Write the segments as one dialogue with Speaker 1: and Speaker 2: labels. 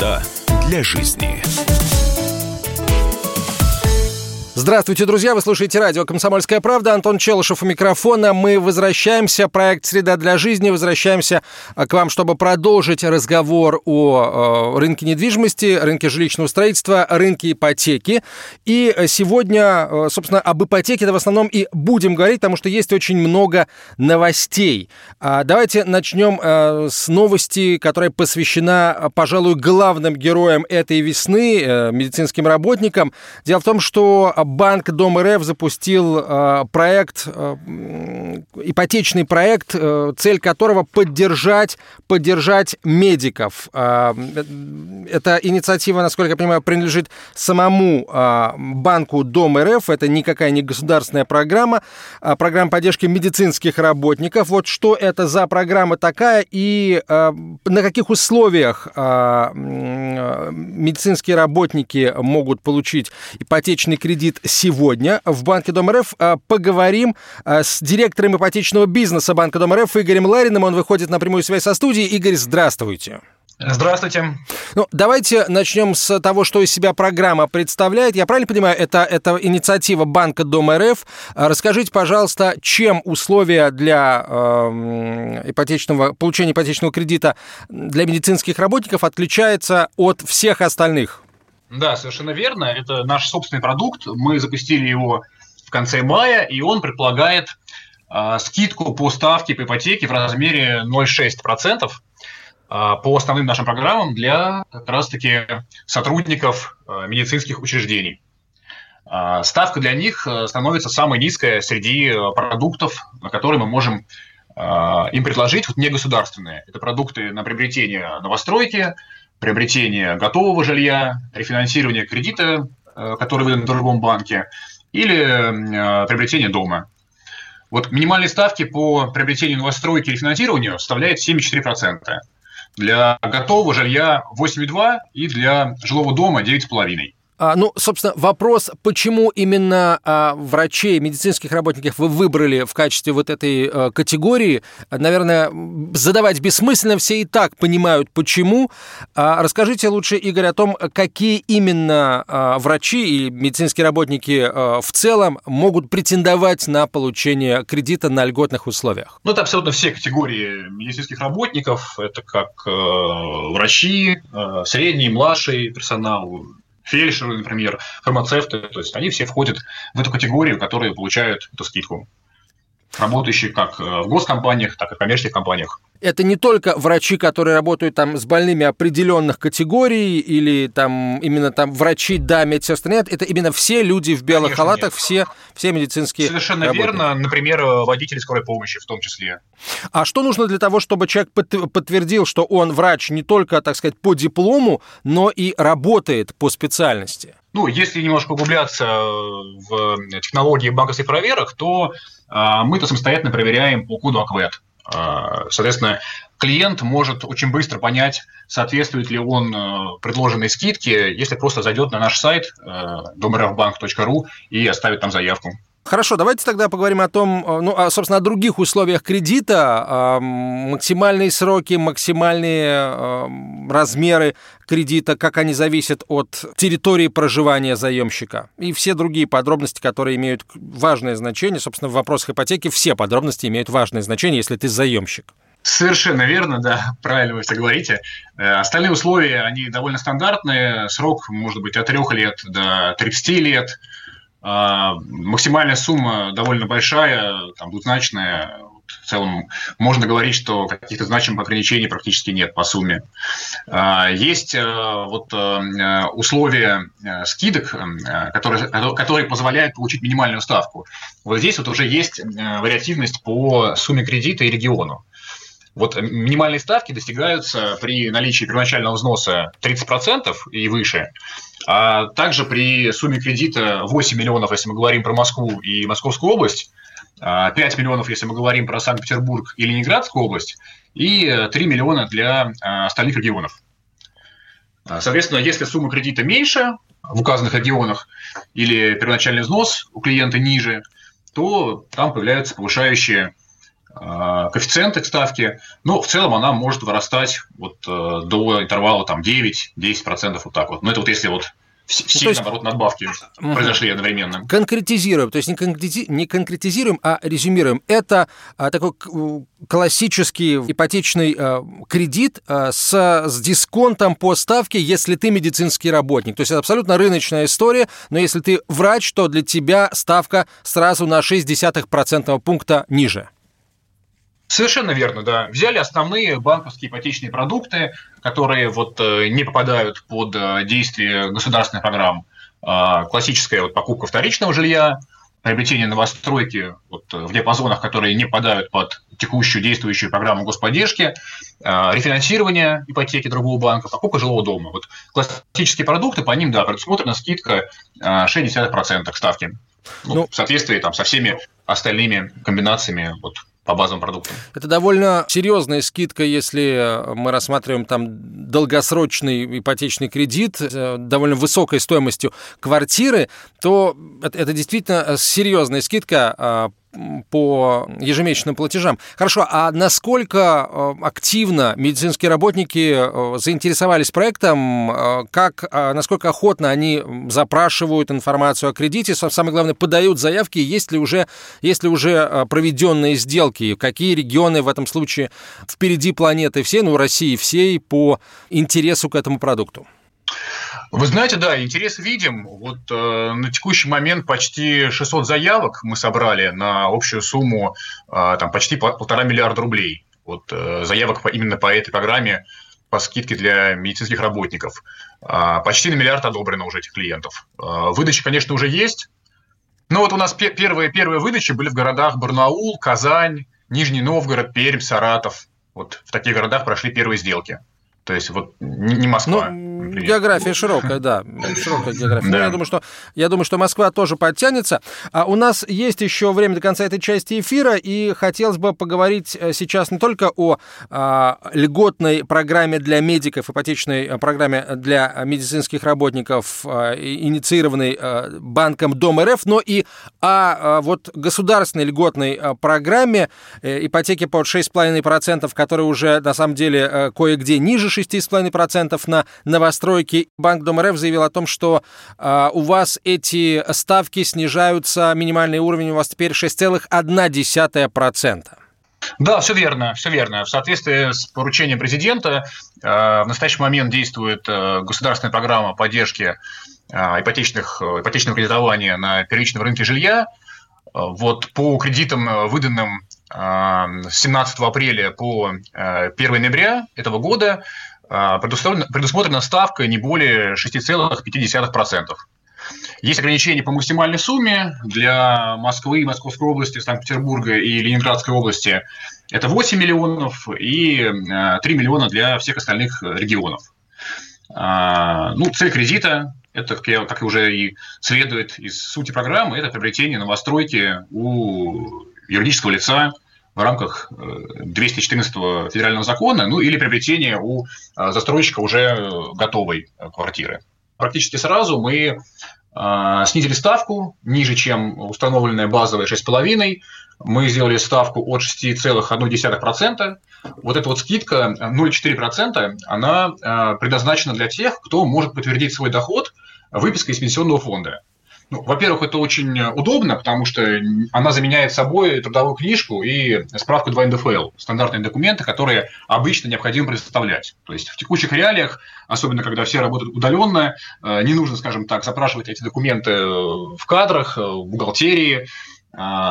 Speaker 1: Среда для жизни.
Speaker 2: Здравствуйте, друзья! Вы слушаете радио «Комсомольская правда». Антон Челышев у микрофона. Мы возвращаемся. Проект «Среда для жизни». Возвращаемся а, к вам, чтобы продолжить разговор о э, рынке недвижимости, рынке жилищного строительства, рынке ипотеки. И сегодня, э, собственно, об ипотеке в основном и будем говорить, потому что есть очень много новостей. А, давайте начнем э, с новости, которая посвящена, пожалуй, главным героям этой весны, медицинским работникам. Дело в том, что Банк Дом РФ запустил э, проект, э, ипотечный проект, э, цель которого поддержать, поддержать медиков. Эта инициатива, насколько я понимаю, принадлежит самому банку Дом РФ. Это никакая не государственная программа, а программа поддержки медицинских работников. Вот что это за программа такая и на каких условиях медицинские работники могут получить ипотечный кредит сегодня в Банке Дом РФ. А, поговорим а, с директором ипотечного бизнеса Банка Дом РФ Игорем Лариным. Он выходит на прямую связь со студией. Игорь, здравствуйте.
Speaker 3: Здравствуйте.
Speaker 2: Ну, давайте начнем с того, что из себя программа представляет. Я правильно понимаю, это, это инициатива Банка Дом РФ. А, расскажите, пожалуйста, чем условия для э, ипотечного, получения ипотечного кредита для медицинских работников отличаются от всех остальных?
Speaker 3: Да, совершенно верно. Это наш собственный продукт. Мы запустили его в конце мая, и он предполагает э, скидку по ставке по ипотеке в размере 0,6% э, по основным нашим программам для как раз-таки сотрудников э, медицинских учреждений. Э, ставка для них становится самой низкой среди продуктов, на которые мы можем им предложить, вот негосударственные. Это продукты на приобретение новостройки, приобретение готового жилья, рефинансирование кредита, э, который выдан в другом банке, или э, приобретение дома. Вот минимальные ставки по приобретению новостройки и рефинансированию составляют 74%. Для готового жилья 8,2% и для жилого дома 9,5%.
Speaker 2: А, ну, собственно, вопрос, почему именно а, врачей, медицинских работников вы выбрали в качестве вот этой а, категории, наверное, задавать бессмысленно, все и так понимают, почему. А, расскажите лучше, Игорь, о том, какие именно врачи и медицинские работники а, в целом могут претендовать на получение кредита на льготных условиях.
Speaker 3: Ну, это абсолютно все категории медицинских работников. Это как э, врачи, э, средний, младший персонал, фельдшеры, например, фармацевты, то есть они все входят в эту категорию, которые получают эту скидку работающие как э, в госкомпаниях, так и в коммерческих компаниях
Speaker 2: это не только врачи, которые работают там с больными определенных категорий, или там именно там врачи, да, медсестры, нет, это именно все люди в белых Конечно, халатах, все, все медицинские
Speaker 3: Совершенно работники. верно, например, водители скорой помощи в том числе.
Speaker 2: А что нужно для того, чтобы человек подтвердил, что он врач не только, так сказать, по диплому, но и работает по специальности?
Speaker 3: Ну, если немножко углубляться в технологии банковских проверок, то э, мы-то самостоятельно проверяем по коду АКВЭД. Соответственно, клиент может очень быстро понять, соответствует ли он э, предложенной скидке, если просто зайдет на наш сайт э, domerfbank.ru и оставит там заявку.
Speaker 2: Хорошо, давайте тогда поговорим о том, э, ну, собственно, о других условиях кредита, максимальные сроки, максимальные размеры кредита, как они зависят от территории проживания заемщика и все другие подробности, которые имеют важное значение. Собственно, в вопросах ипотеки все подробности имеют важное значение, если ты заемщик.
Speaker 3: Совершенно верно, да, правильно вы все говорите. Э, остальные условия, они довольно стандартные. Срок может быть от 3 лет до 30 лет. А, максимальная сумма довольно большая, там, двузначная. В целом можно говорить, что каких-то значимых ограничений практически нет по сумме. А, есть э, вот э, условия э, скидок, которые, которые позволяют получить минимальную ставку. Вот здесь вот уже есть вариативность по сумме кредита и региону. Вот минимальные ставки достигаются при наличии первоначального взноса 30% и выше, а также при сумме кредита 8 миллионов, если мы говорим про Москву и Московскую область, 5 а миллионов, если мы говорим про Санкт-Петербург и Ленинградскую область, и 3 миллиона для а, остальных регионов. А, соответственно, если сумма кредита меньше в указанных регионах или первоначальный взнос у клиента ниже, то там появляются повышающие коэффициенты к ставке, но в целом она может вырастать вот до интервала там 9-10% вот так вот. Но это вот если вот все, есть, наоборот, надбавки угу. произошли одновременно.
Speaker 2: Конкретизируем, то есть не, конкрети... не конкретизируем, а резюмируем. Это а, такой классический ипотечный а, кредит а, с, с дисконтом по ставке, если ты медицинский работник. То есть это абсолютно рыночная история, но если ты врач, то для тебя ставка сразу на 0,6% пункта ниже.
Speaker 3: Совершенно верно, да. Взяли основные банковские ипотечные продукты, которые вот э, не попадают под э, действие государственных программ. А, классическая вот покупка вторичного жилья, приобретение новостройки вот, э, в диапазонах, которые не попадают под текущую действующую программу господдержки, а, рефинансирование ипотеки другого банка, покупка жилого дома. Вот классические продукты, по ним, да, предусмотрена скидка 60% к ставке. Ну, ну, в соответствии там, со всеми остальными комбинациями вот, по базовым продуктам.
Speaker 2: Это довольно серьезная скидка, если мы рассматриваем там долгосрочный ипотечный кредит с довольно высокой стоимостью квартиры, то это, это действительно серьезная скидка а, по ежемесячным платежам. Хорошо, а насколько э, активно медицинские работники э, заинтересовались проектом, э, как, насколько охотно они запрашивают информацию о кредите, самое главное, подают заявки, есть ли уже, есть ли уже проведенные сделки, какие регионы в этом случае впереди планеты? Всей, ну, России всей по интересу к этому продукту?
Speaker 3: Вы знаете, да, интерес видим. Вот э, на текущий момент почти 600 заявок мы собрали на общую сумму э, там, почти полтора миллиарда рублей. Вот э, заявок по, именно по этой программе по скидке для медицинских работников. Э, почти на миллиард одобрено уже этих клиентов. Э, выдачи, конечно, уже есть. Но вот у нас первые, первые выдачи были в городах Барнаул, Казань, Нижний Новгород, Пермь, Саратов. Вот в таких городах прошли первые сделки. То есть вот не Москва.
Speaker 2: Ну, география широкая, да, широкая география. Да. Я думаю, что я думаю, что Москва тоже подтянется. А у нас есть еще время до конца этой части эфира, и хотелось бы поговорить э, сейчас не только о а, льготной программе для медиков, ипотечной э, программе для медицинских работников, а, инициированной а, банком Дом РФ, но и о а, вот государственной льготной программе ипотеки под 6,5%, которая уже на самом деле кое-где ниже 6,5% на новостройки. Банк Дом РФ заявил о том, что э, у вас эти ставки снижаются, минимальный уровень у вас теперь 6,1%.
Speaker 3: Да, все верно, все верно. В соответствии с поручением президента э, в настоящий момент действует э, государственная программа поддержки э, ипотечных, ипотечного кредитования на первичном рынке жилья. Вот по кредитам, выданным с 17 апреля по 1 ноября этого года, предусмотрена, предусмотрена ставка не более 6,5%. Есть ограничения по максимальной сумме для Москвы, Московской области, Санкт-Петербурга и Ленинградской области. Это 8 миллионов и 3 миллиона для всех остальных регионов. Ну, цель кредита это, как, я, как уже и следует из сути программы, это приобретение новостройки у юридического лица в рамках 214 э, федерального закона, ну или приобретение у э, застройщика уже готовой квартиры. Практически сразу мы э, снизили ставку ниже, чем установленная базовая 6,5. Мы сделали ставку от 6,1%. Вот эта вот скидка 0,4%, она предназначена для тех, кто может подтвердить свой доход выпиской из пенсионного фонда. Ну, во-первых, это очень удобно, потому что она заменяет собой трудовую книжку и справку 2 НДФЛ, стандартные документы, которые обычно необходимо предоставлять. То есть в текущих реалиях, особенно когда все работают удаленно, э, не нужно, скажем так, запрашивать эти документы в кадрах, э, в бухгалтерии,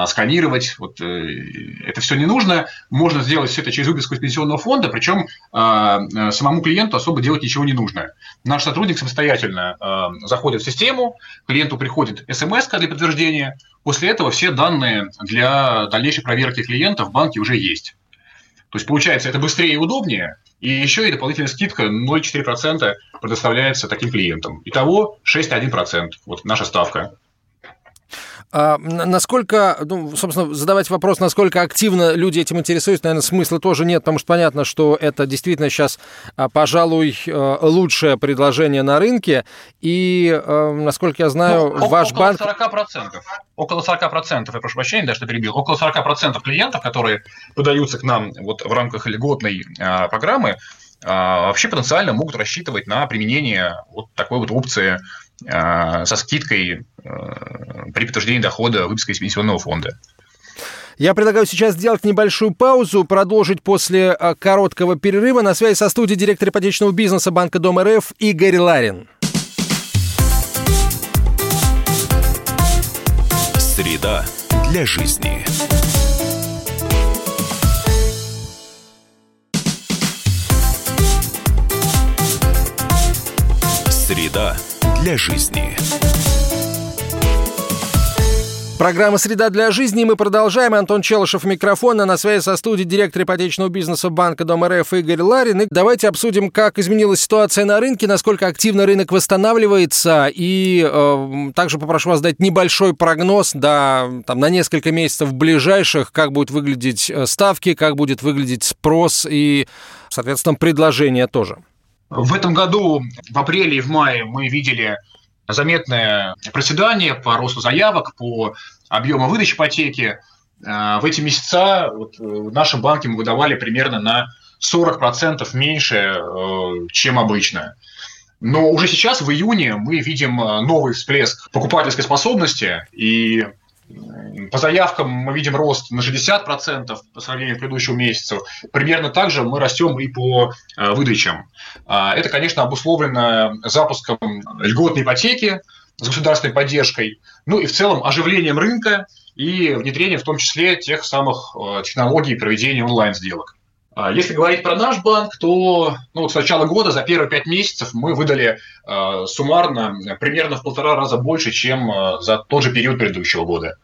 Speaker 3: сканировать, вот э, это все не нужно. Можно сделать все это через выписку из пенсионного фонда, причем а, э, самому клиенту особо делать ничего не нужно. Наш сотрудник самостоятельно а, заходит в систему, клиенту приходит смс для подтверждения, после этого все данные для дальнейшей проверки клиента в банке уже есть. То есть, получается, это быстрее и удобнее, и еще и дополнительная скидка 0,4% предоставляется таким клиентам. Итого 6,1%. Вот наша ставка.
Speaker 2: А, насколько, ну, собственно, задавать вопрос, насколько активно люди этим интересуются, наверное, смысла тоже нет, потому что понятно, что это действительно сейчас, а, пожалуй, э, лучшее предложение на рынке. И, э, насколько я знаю, ну, ваш
Speaker 3: около
Speaker 2: банк...
Speaker 3: 40%, около 40%, я прошу прощения, да, что перебил, около 40% клиентов, которые подаются к нам вот в рамках льготной а, программы, вообще потенциально могут рассчитывать на применение вот такой вот опции со скидкой при подтверждении дохода выписка из пенсионного фонда.
Speaker 2: Я предлагаю сейчас сделать небольшую паузу, продолжить после а, короткого перерыва. На связи со студией директор ипотечного бизнеса Банка Дом РФ Игорь Ларин.
Speaker 1: Среда для жизни. Среда для жизни.
Speaker 2: Программа «Среда для жизни». Мы продолжаем. Антон Челышев микрофона. На связи со студией директор ипотечного бизнеса Банка Дом РФ Игорь Ларин. И давайте обсудим, как изменилась ситуация на рынке, насколько активно рынок восстанавливается. И э, также попрошу вас дать небольшой прогноз да, там, на несколько месяцев ближайших, как будут выглядеть э, ставки, как будет выглядеть спрос и, соответственно, предложение тоже.
Speaker 3: В этом году, в апреле и в мае, мы видели заметное проседание по росту заявок, по объему выдачи ипотеки. Э, в эти месяца вот, э, наши банки мы выдавали примерно на 40% меньше, э, чем обычно. Но уже сейчас, в июне, мы видим новый всплеск покупательской способности, и по заявкам мы видим рост на 60% по сравнению с предыдущим месяцем. Примерно так же мы растем и по э, выдачам. А, это, конечно, обусловлено запуском льготной ипотеки с государственной поддержкой, ну и в целом оживлением рынка и внедрением в том числе тех самых э, технологий проведения онлайн-сделок. А, если говорить про наш банк, то ну, с начала года за первые пять месяцев мы выдали э, суммарно примерно в полтора раза больше, чем э, за тот же период предыдущего года.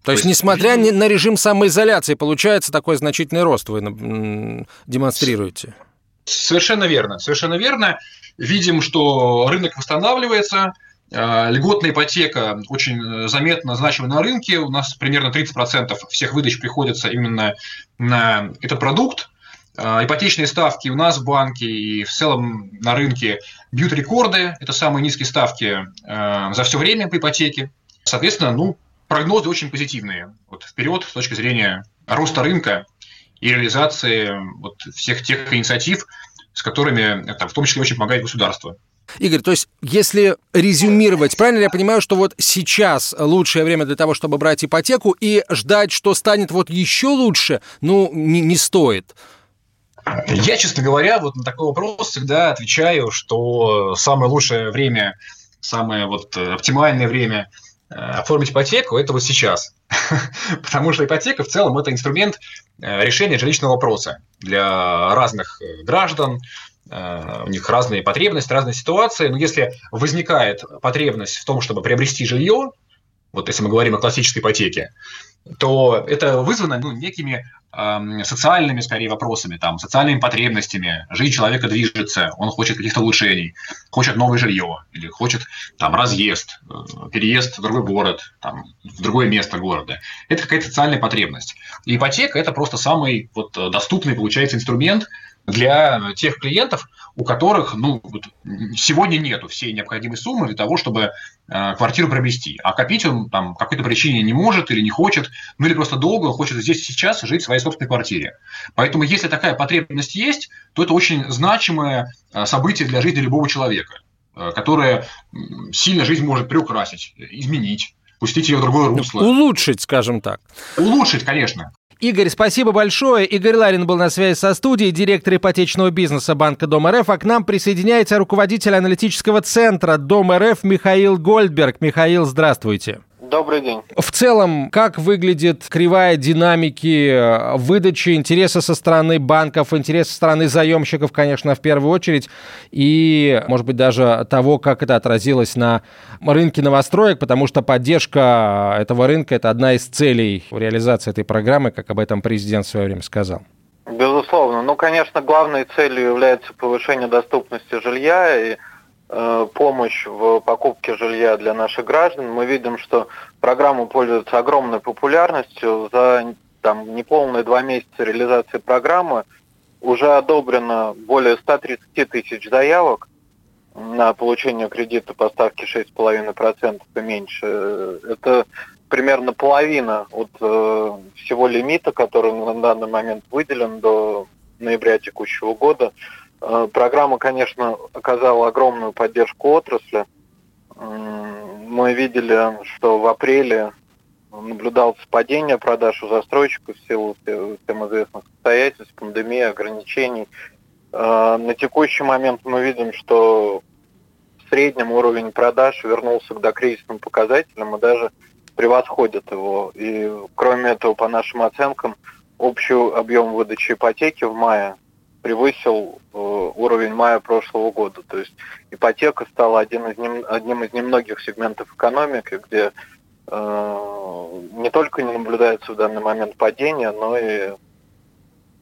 Speaker 2: То, То есть, несмотря видим... на режим самоизоляции, получается такой значительный рост вы демонстрируете?
Speaker 3: Совершенно верно, совершенно верно. Видим, что рынок восстанавливается, а, Льготная ипотека очень заметно значима на рынке. У нас примерно 30% всех выдач приходится именно на этот продукт. А, ипотечные ставки у нас в банке и в целом на рынке бьют рекорды. Это самые низкие ставки а, за все время по ипотеке. Соответственно, ну, прогнозы очень позитивные. Вот вперед с точки зрения роста рынка и реализации вот всех тех инициатив, с которыми там, в том числе очень помогает государство.
Speaker 2: Игорь, то есть, если резюмировать, правильно ли я понимаю, что вот сейчас лучшее время для того, чтобы брать ипотеку и ждать, что станет вот еще лучше, ну, не, не стоит?
Speaker 3: Я, честно говоря, вот на такой вопрос всегда отвечаю, что самое лучшее время, самое вот оптимальное время э, оформить ипотеку – это вот сейчас. Потому что ипотека в целом – это инструмент э, решения жилищного вопроса для разных э, граждан, у них разные потребности, разные ситуации. Но если возникает потребность в том, чтобы приобрести жилье, вот если мы говорим о классической ипотеке, то это вызвано ну, некими э, социальными, скорее, вопросами, там, социальными потребностями. Жизнь человека движется, он хочет каких-то улучшений, хочет новое жилье, или хочет там, разъезд, э, переезд в другой город, там, в другое место города. Это какая-то социальная потребность. И ипотека – это просто самый вот, доступный, получается, инструмент для тех клиентов, у которых ну, вот, сегодня нету всей необходимой суммы для того, чтобы э, квартиру приобрести. А копить он там какой-то причине не может или не хочет, ну или просто долго хочет здесь сейчас жить в своей собственной квартире. Поэтому если такая потребность есть, то это очень значимое э, событие для жизни любого человека, э, которое сильно жизнь может приукрасить, изменить пустить ее в другое русло.
Speaker 2: Улучшить, скажем так.
Speaker 3: Улучшить, конечно.
Speaker 2: Игорь, спасибо большое. Игорь Ларин был на связи со студией, директор ипотечного бизнеса Банка Дом РФ, а к нам присоединяется руководитель аналитического центра Дом РФ Михаил Гольдберг. Михаил, здравствуйте.
Speaker 4: Добрый день.
Speaker 2: В целом, как выглядит кривая динамики э, выдачи интереса со стороны банков, интереса со стороны заемщиков, конечно, в первую очередь, и, может быть, даже того, как это отразилось на рынке новостроек, потому что поддержка этого рынка – это одна из целей реализации этой программы, как об этом президент в свое время сказал.
Speaker 4: Безусловно. Ну, конечно, главной целью является повышение доступности жилья и э, помощь в покупке жилья для наших граждан. Мы видим, что программа пользуется огромной популярностью. За там, неполные два месяца реализации программы уже одобрено более 130 тысяч заявок на получение кредита по ставке 6,5% и меньше. Это примерно половина от э, всего лимита, который на данный момент выделен до ноября текущего года. Э, программа, конечно, оказала огромную поддержку отрасли. Мы видели, что в апреле наблюдалось падение продаж у застройщиков в силу всем известных обстоятельств, пандемии, ограничений. Э, на текущий момент мы видим, что в среднем уровень продаж вернулся к докризисным показателям и даже превосходят его. И кроме этого, по нашим оценкам, общий объем выдачи ипотеки в мае превысил э, уровень мая прошлого года. То есть ипотека стала один из нем, одним из немногих сегментов экономики, где э, не только не наблюдается в данный момент падение, но и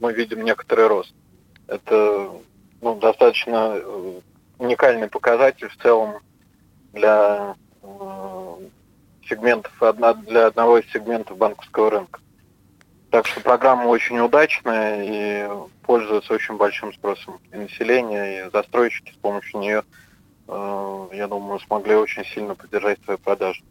Speaker 4: мы видим некоторый рост. Это ну, достаточно э, уникальный показатель в целом для э, сегментов, для одного из сегментов банковского рынка. Так что программа очень удачная и пользуется очень большим спросом и населения, и застройщики с помощью нее, э, я думаю, смогли очень сильно поддержать свои продажи.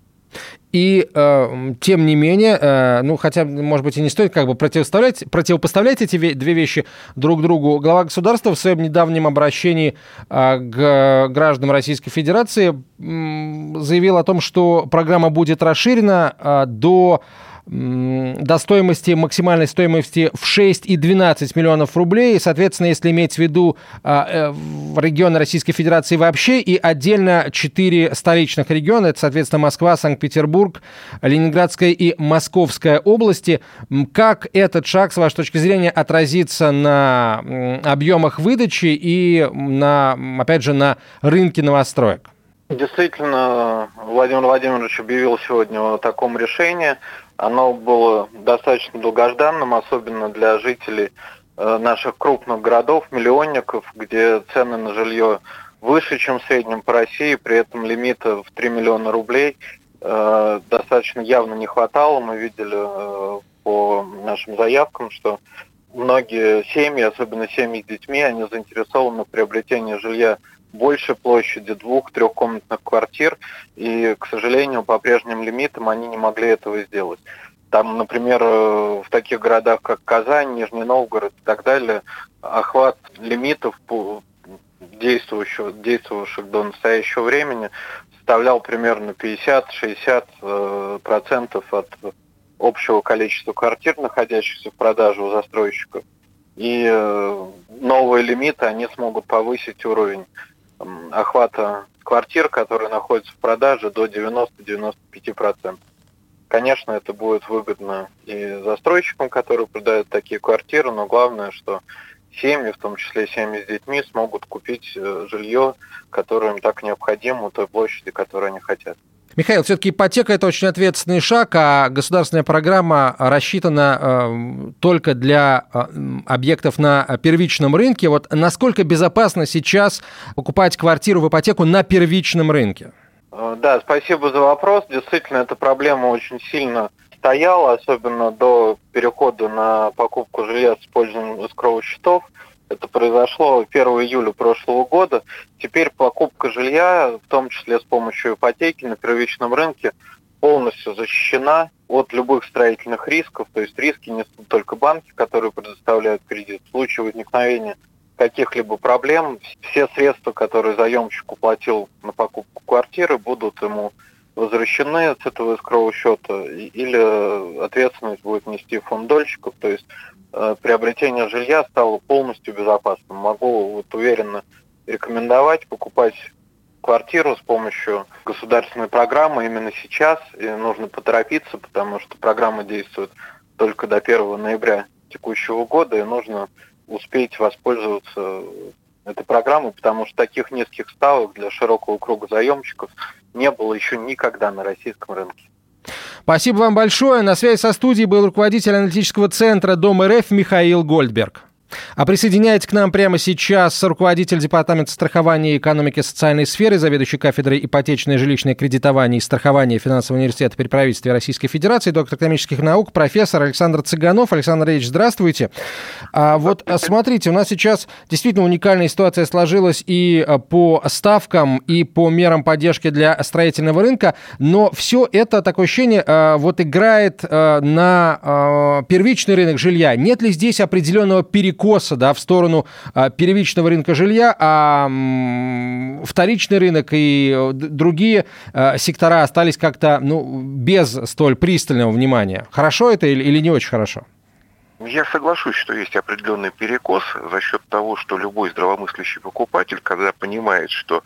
Speaker 2: И э, тем не менее, э, ну хотя, может быть, и не стоит как бы противоставлять, противопоставлять эти ве- две вещи друг другу. Глава государства в своем недавнем обращении э, к гражданам Российской Федерации э, заявил о том, что программа будет расширена э, до до стоимости, максимальной стоимости в 6 и 12 миллионов рублей. Соответственно, если иметь в виду а, э, регионы Российской Федерации вообще и отдельно 4 столичных региона, это, соответственно, Москва, Санкт-Петербург, Ленинградская и Московская области. Как этот шаг, с вашей точки зрения, отразится на объемах выдачи и, на, опять же, на рынке новостроек?
Speaker 4: Действительно, Владимир Владимирович объявил сегодня о таком решении. Оно было достаточно долгожданным, особенно для жителей э, наших крупных городов, миллионников, где цены на жилье выше, чем в среднем по России, при этом лимита в 3 миллиона рублей э, достаточно явно не хватало. Мы видели э, по нашим заявкам, что многие семьи, особенно семьи с детьми, они заинтересованы в приобретении жилья большей площади двух-трехкомнатных квартир, и, к сожалению, по прежним лимитам они не могли этого сделать. Там, например, э, в таких городах, как Казань, Нижний Новгород и так далее, охват лимитов действующих, действовавших до настоящего времени составлял примерно 50-60% э, процентов от общего количества квартир, находящихся в продаже у застройщиков. И э, новые лимиты, они смогут повысить уровень охвата квартир, которые находятся в продаже, до 90-95%. Конечно, это будет выгодно и застройщикам, которые продают такие квартиры, но главное, что семьи, в том числе семьи с детьми, смогут купить э, жилье, которое им так необходимо, той площади, которую они хотят.
Speaker 2: Михаил, все-таки ипотека это очень ответственный шаг, а государственная программа рассчитана э, только для э, объектов на первичном рынке. Вот насколько безопасно сейчас покупать квартиру в ипотеку на первичном рынке?
Speaker 4: Э, да, спасибо за вопрос. Действительно, эта проблема очень сильно стояла, особенно до перехода на покупку жилья с использованием искровых счетов. Это произошло 1 июля прошлого года. Теперь покупка жилья, в том числе с помощью ипотеки на первичном рынке, полностью защищена от любых строительных рисков. То есть риски несут только банки, которые предоставляют кредит. В случае возникновения каких-либо проблем, все средства, которые заемщик уплатил на покупку квартиры, будут ему возвращены с этого искрового счета, или ответственность будет нести фонд дольщиков, то есть приобретение жилья стало полностью безопасным. Могу вот уверенно рекомендовать покупать квартиру с помощью государственной программы именно сейчас. И нужно поторопиться, потому что программа действует только до 1 ноября текущего года, и нужно успеть воспользоваться этой программой, потому что таких низких ставок для широкого круга заемщиков не было еще никогда на российском рынке.
Speaker 2: Спасибо вам большое. На связи со студией был руководитель аналитического центра Дом РФ Михаил Гольдберг. А присоединяется к нам прямо сейчас руководитель Департамента страхования и экономики социальной сферы, заведующий кафедрой ипотечное жилищное кредитование и страхование финансового университета при правительстве Российской Федерации, доктор экономических наук, профессор Александр Цыганов. Александр Ильич, здравствуйте. А вот а, смотрите, у нас сейчас действительно уникальная ситуация сложилась и а, по ставкам, и по мерам поддержки для строительного рынка, но все это, такое ощущение, а, вот играет на первичный рынок жилья. Нет ли здесь определенного перекоса да, в сторону первичного рынка жилья, а вторичный рынок и другие сектора остались как-то ну, без столь пристального внимания? Хорошо это или не очень хорошо?
Speaker 5: Я соглашусь, что есть определенный перекос за счет того, что любой здравомыслящий покупатель, когда понимает, что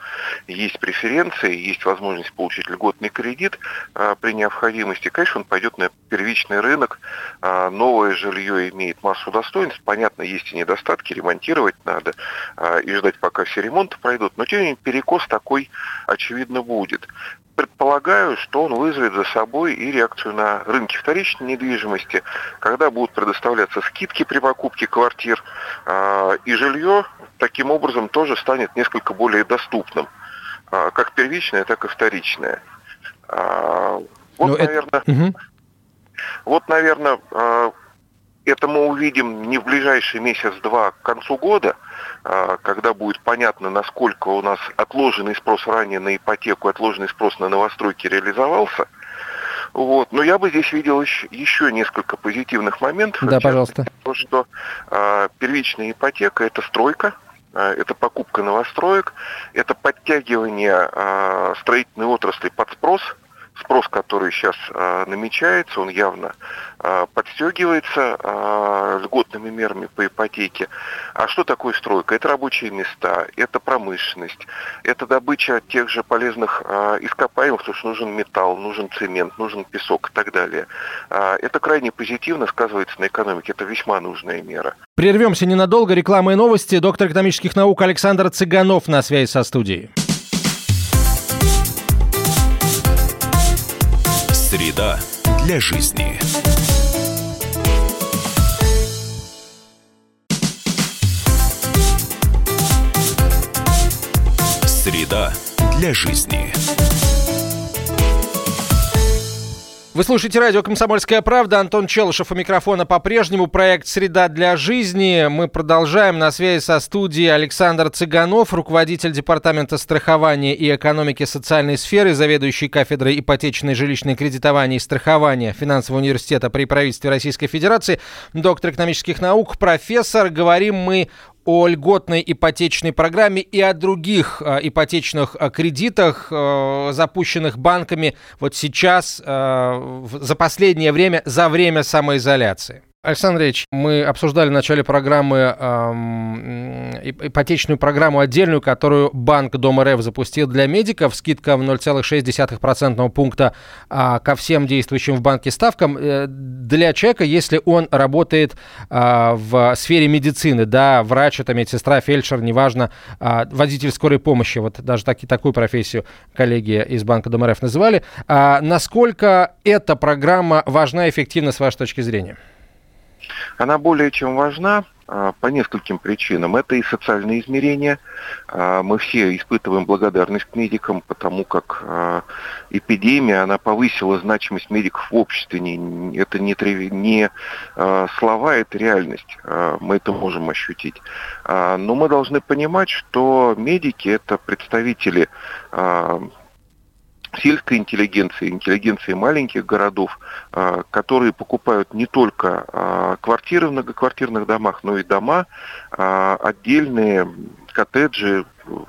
Speaker 5: есть преференции, есть возможность получить льготный кредит а, при необходимости, конечно, он пойдет на первичный рынок. А, новое жилье имеет массу достоинств. Понятно, есть и недостатки, ремонтировать надо а, и ждать, пока все ремонты пройдут. Но тем не менее перекос такой, очевидно, будет предполагаю, что он вызовет за собой и реакцию на рынке вторичной недвижимости, когда будут предоставляться скидки при покупке квартир, а, и жилье таким образом тоже станет несколько более доступным, а, как первичное, так и вторичное. А, вот, Но наверное, это... вот, наверное, это мы увидим не в ближайший месяц-два к концу года, а, когда будет понятно, насколько у нас отложенный спрос ранее на ипотеку, отложенный спрос на новостройки реализовался. Вот. Но я бы здесь видел еще, еще несколько позитивных моментов.
Speaker 2: Да, пожалуйста.
Speaker 5: То, что э, первичная ипотека – это стройка, это покупка новостроек, это подтягивание э, строительной отрасли под спрос – спрос, который сейчас э, намечается, он явно э, подстегивается э, льготными мерами по ипотеке. А что такое стройка? Это рабочие места, это промышленность, это добыча тех же полезных э, ископаемых, потому что нужен металл, нужен цемент, нужен песок и так далее. Э, это крайне позитивно сказывается на экономике, это весьма нужная мера.
Speaker 2: Прервемся ненадолго. Реклама и новости. Доктор экономических наук Александр Цыганов на связи со студией.
Speaker 1: Среда для жизни. Среда для жизни.
Speaker 2: Вы слушаете радио «Комсомольская правда». Антон Челышев у микрофона по-прежнему. Проект «Среда для жизни». Мы продолжаем. На связи со студией Александр Цыганов, руководитель Департамента страхования и экономики социальной сферы, заведующий кафедрой ипотечной жилищной кредитования и страхования Финансового университета при правительстве Российской Федерации, доктор экономических наук, профессор. Говорим мы о льготной ипотечной программе и о других э, ипотечных э, кредитах, э, запущенных банками вот сейчас, э, за последнее время, за время самоизоляции. Александр Ильич, мы обсуждали в начале программы эм, ипотечную программу отдельную, которую Банк Дом РФ запустил для медиков. Скидка в 0,6% пункта э, ко всем действующим в банке ставкам э, для человека, если он работает э, в сфере медицины, да, врач, это медсестра, фельдшер, неважно, э, водитель скорой помощи, вот даже таки, такую профессию коллеги из Банка Дом РФ называли. А насколько эта программа важна и эффективна с вашей точки зрения?
Speaker 5: Она более чем важна а, по нескольким причинам. Это и социальные измерения. А, мы все испытываем благодарность к медикам, потому как а, эпидемия, она повысила значимость медиков в обществе. Это не, не слова, это реальность. Мы это можем ощутить. Но мы должны понимать, что медики это представители сельской интеллигенции, интеллигенции маленьких городов, а, которые покупают не только а, квартиры в многоквартирных домах, но и дома, а, отдельные коттеджи,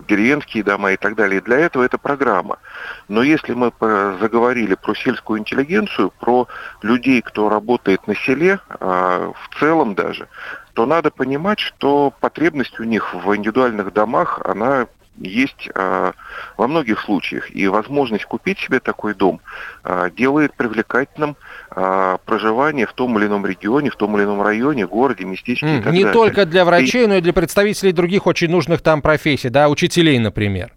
Speaker 5: деревенские дома и так далее. Для этого это программа. Но если мы заговорили про сельскую интеллигенцию, про людей, кто работает на селе, в целом даже, то надо понимать, что потребность у них в индивидуальных домах, она есть э, во многих случаях. И возможность купить себе такой дом э, делает привлекательным э, проживание в том или ином регионе, в том или ином районе, городе, местечке mm, и
Speaker 2: так Не далее. только для врачей, и... но и для представителей других очень нужных там профессий, да, учителей, например.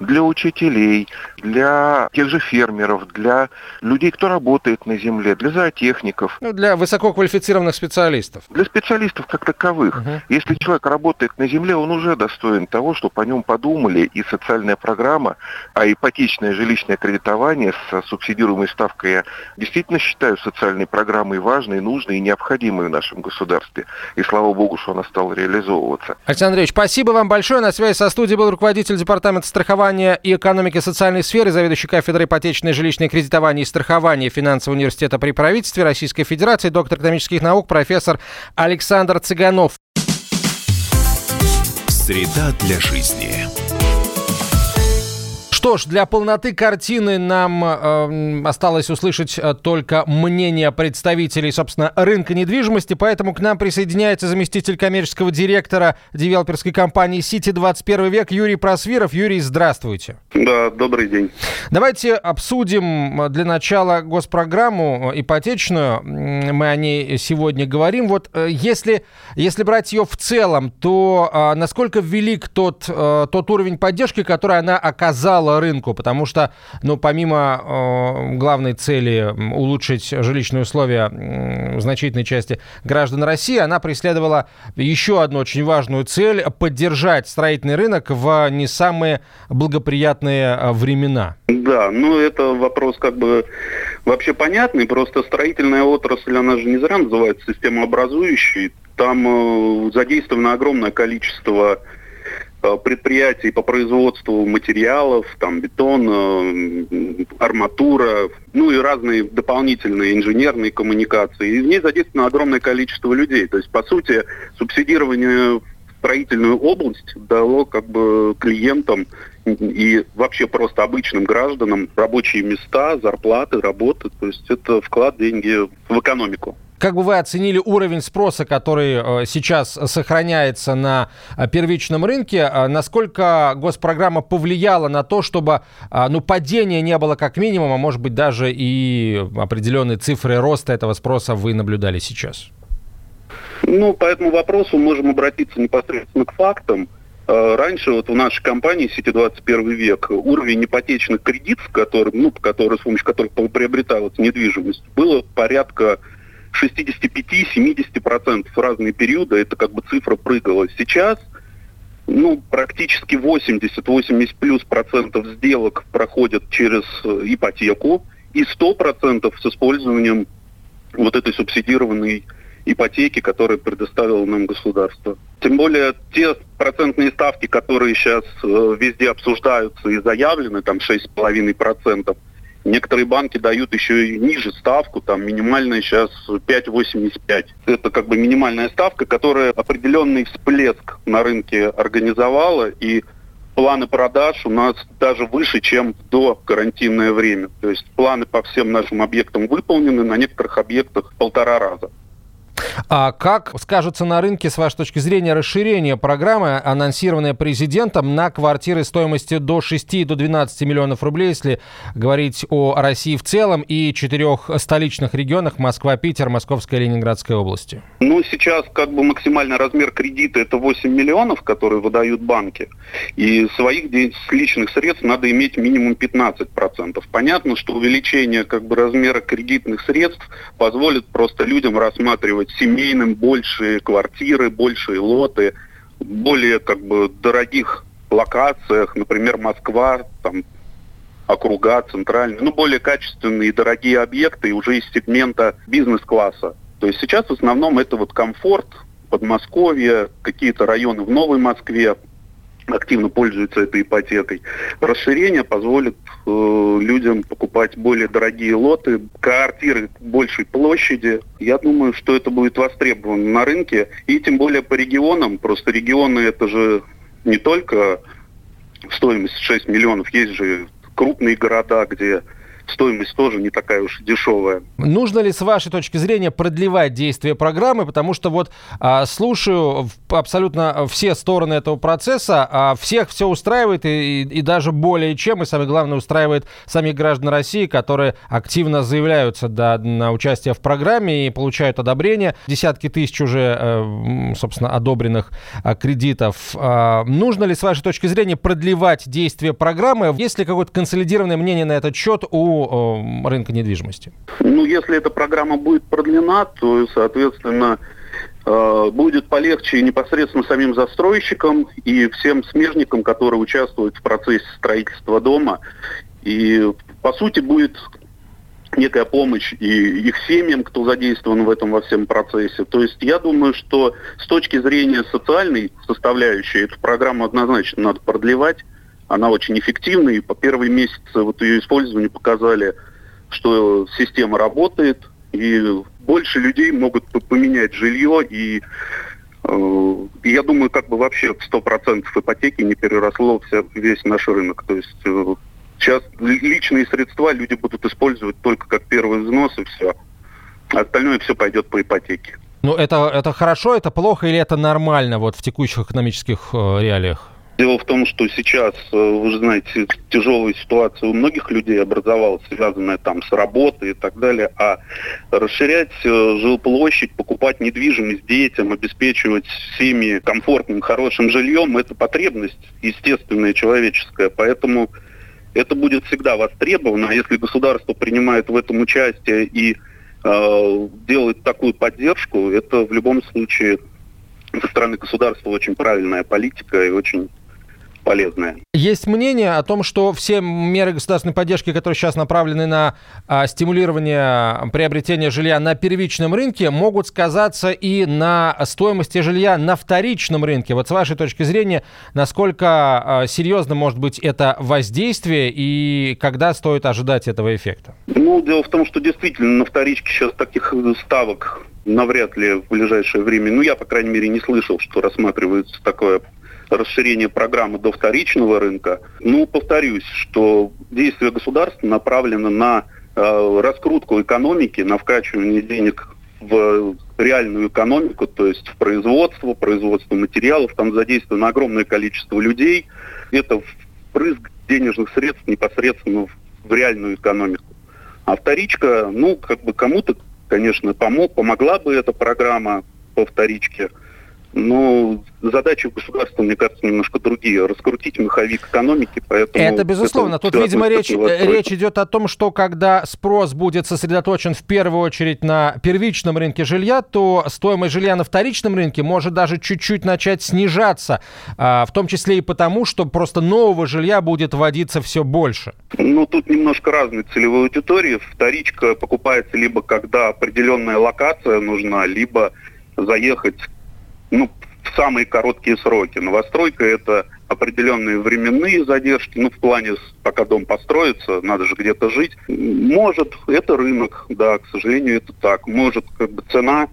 Speaker 5: Для учителей, для тех же фермеров, для людей, кто работает на земле, для зоотехников.
Speaker 2: Ну, для высококвалифицированных специалистов.
Speaker 5: Для специалистов как таковых. Угу. Если человек работает на земле, он уже достоин того, чтобы о нем подумали, и социальная программа, а ипотечное жилищное кредитование с субсидируемой ставкой я действительно считаю социальной программой важной, нужной и необходимой в нашем государстве. И слава богу, что она стала реализовываться.
Speaker 2: Александр Андреевич, спасибо вам большое. На связи со студией был руководитель департамента страхования и экономики социальной сферы, заведующий кафедрой ипотечное жилищное кредитование и страхование финансового университета при правительстве Российской Федерации, доктор экономических наук, профессор Александр Цыганов.
Speaker 1: Среда для жизни.
Speaker 2: Что ж, для полноты картины нам э, осталось услышать э, только мнение представителей, собственно, рынка недвижимости, поэтому к нам присоединяется заместитель коммерческого директора девелоперской компании «Сити 21 век» Юрий Просвиров. Юрий, здравствуйте.
Speaker 6: Да, добрый день.
Speaker 2: Давайте обсудим э, для начала госпрограмму э, ипотечную. Мы о ней сегодня говорим. Вот если, если брать ее в целом, то насколько велик тот, тот уровень поддержки, который она оказала рынку, потому что, ну, помимо э, главной цели улучшить жилищные условия в значительной части граждан России, она преследовала еще одну очень важную цель – поддержать строительный рынок в не самые благоприятные э, времена.
Speaker 6: Да, ну это вопрос как бы вообще понятный, просто строительная отрасль, она же не зря называется системообразующей, там э, задействовано огромное количество Э, предприятий по производству материалов, там бетон, э, арматура, ну и разные дополнительные инженерные коммуникации. И в ней задействовано огромное количество людей. То есть, по сути, субсидирование строительную область дало как бы клиентам и вообще просто обычным гражданам рабочие места, зарплаты, работы. То есть это вклад деньги в экономику.
Speaker 2: Как бы вы оценили уровень спроса, который э, сейчас сохраняется на э, первичном рынке? Э, насколько госпрограмма повлияла на то, чтобы ну, падения не было как минимум, а может быть даже и определенные цифры роста этого спроса вы наблюдали сейчас?
Speaker 6: Ну, по этому вопросу можем обратиться непосредственно к фактам. Раньше вот в нашей компании «Сити 21 век» уровень ипотечных кредитов, который, ну, который, с помощью которых приобреталась недвижимость, было порядка 65-70% в разные периоды, это как бы цифра прыгала. Сейчас ну, практически 80-80 плюс процентов сделок проходят через э, ипотеку и 100 процентов с использованием вот этой субсидированной ипотеки, которую предоставило нам государство. Тем более те процентные ставки, которые сейчас э, везде обсуждаются и заявлены, там 6,5%, Некоторые банки дают еще и ниже ставку, там минимальная сейчас 5,85. Это как бы минимальная ставка, которая определенный всплеск на рынке организовала, и планы продаж у нас даже выше, чем до карантинное время. То есть планы по всем нашим объектам выполнены, на некоторых объектах полтора раза.
Speaker 2: А как скажется на рынке, с вашей точки зрения, расширение программы, анонсированное президентом, на квартиры стоимостью до 6 до 12 миллионов рублей, если говорить о России в целом и четырех столичных регионах Москва, Питер, Московская и Ленинградская области?
Speaker 6: Ну, сейчас как бы максимальный размер кредита это 8 миллионов, которые выдают банки. И своих личных средств надо иметь минимум 15%. Понятно, что увеличение как бы размера кредитных средств позволит просто людям рассматривать семейным большие квартиры, большие лоты, более как бы дорогих локациях, например, Москва, там округа центральные, ну, более качественные и дорогие объекты уже из сегмента бизнес-класса. То есть сейчас в основном это вот комфорт, Подмосковье, какие-то районы в Новой Москве, активно пользуются этой ипотекой. Расширение позволит э, людям покупать более дорогие лоты, квартиры большей площади. Я думаю, что это будет востребовано на рынке. И тем более по регионам. Просто регионы это же не только стоимость 6 миллионов. Есть же крупные города, где стоимость тоже не такая уж дешевая.
Speaker 2: Нужно ли, с вашей точки зрения, продлевать действие программы? Потому что вот а, слушаю абсолютно все стороны этого процесса, а всех все устраивает и, и, и даже более чем, и самое главное, устраивает самих граждан России, которые активно заявляются да, на участие в программе и получают одобрение. Десятки тысяч уже, э, собственно, одобренных а, кредитов. А, нужно ли, с вашей точки зрения, продлевать действие программы? Есть ли какое-то консолидированное мнение на этот счет у э, рынка недвижимости?
Speaker 6: Ну, если эта программа будет продлена, то, соответственно, э, будет полегче непосредственно самим застройщикам и всем смежникам, которые участвуют в процессе строительства дома. И, по сути, будет некая помощь и их семьям, кто задействован в этом во всем процессе. То есть я думаю, что с точки зрения социальной составляющей эту программу однозначно надо продлевать она очень эффективна, и по первые месяцы вот ее использования показали, что система работает, и больше людей могут поменять жилье, и э, я думаю, как бы вообще 100% ипотеки не переросло вся, весь наш рынок. То есть э, сейчас личные средства люди будут использовать только как первый взнос, и все. Остальное все пойдет по ипотеке.
Speaker 2: Ну, это, это хорошо, это плохо или это нормально вот в текущих экономических э, реалиях?
Speaker 6: Дело в том, что сейчас, э, вы же знаете, тяжелая ситуация у многих людей образовалась, связанная там с работой и так далее, а расширять э, жилплощадь, покупать недвижимость детям, обеспечивать семьи комфортным, хорошим жильем, это потребность естественная, человеческая, поэтому это будет всегда востребовано, а если государство принимает в этом участие и э, делает такую поддержку, это в любом случае со стороны государства очень правильная политика и очень полезное.
Speaker 2: Есть мнение о том, что все меры государственной поддержки, которые сейчас направлены на а, стимулирование приобретения жилья на первичном рынке, могут сказаться и на стоимости жилья на вторичном рынке. Вот с вашей точки зрения, насколько а, серьезно может быть это воздействие и когда стоит ожидать этого эффекта?
Speaker 6: Ну, дело в том, что действительно на вторичке сейчас таких ставок навряд ли в ближайшее время, ну, я, по крайней мере, не слышал, что рассматривается такое расширение программы до вторичного рынка. Ну, повторюсь, что действия государства направлены на э, раскрутку экономики, на вкачивание денег в реальную экономику, то есть в производство, производство материалов. Там задействовано огромное количество людей. Это впрыск денежных средств непосредственно в, в реальную экономику. А вторичка, ну, как бы кому-то, конечно, помог, помогла бы эта программа по вторичке – но задачи государства, мне кажется, немножко другие. Раскрутить маховик экономики, поэтому...
Speaker 2: Это безусловно. Это Тут, видимо, речь, речь идет о том, что когда спрос будет сосредоточен в первую очередь на первичном рынке жилья, то стоимость жилья на вторичном рынке может даже чуть-чуть начать снижаться, а, в том числе и потому, что просто нового жилья будет вводиться все больше.
Speaker 6: Ну, тут немножко разные целевые аудитории. Вторичка покупается либо когда определенная локация нужна, либо заехать ну, в самые короткие сроки. Новостройка – это определенные временные задержки, ну, в плане, пока дом построится, надо же где-то жить. Может, это рынок, да, к сожалению, это так. Может, как бы цена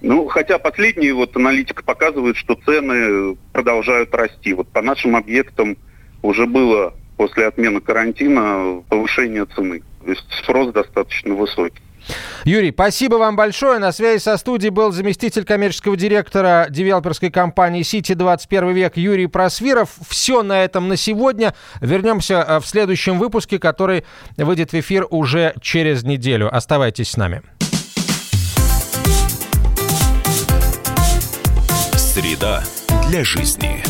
Speaker 6: ну, хотя последние вот аналитика показывает, что цены продолжают расти. Вот по нашим объектам уже было после отмены карантина повышение цены. То есть спрос достаточно высокий.
Speaker 2: Юрий, спасибо вам большое. На связи со студией был заместитель коммерческого директора девелоперской компании «Сити 21 век» Юрий Просвиров. Все на этом на сегодня. Вернемся э, в следующем выпуске, который выйдет в эфир уже через неделю. Оставайтесь с нами.
Speaker 1: Среда для жизни.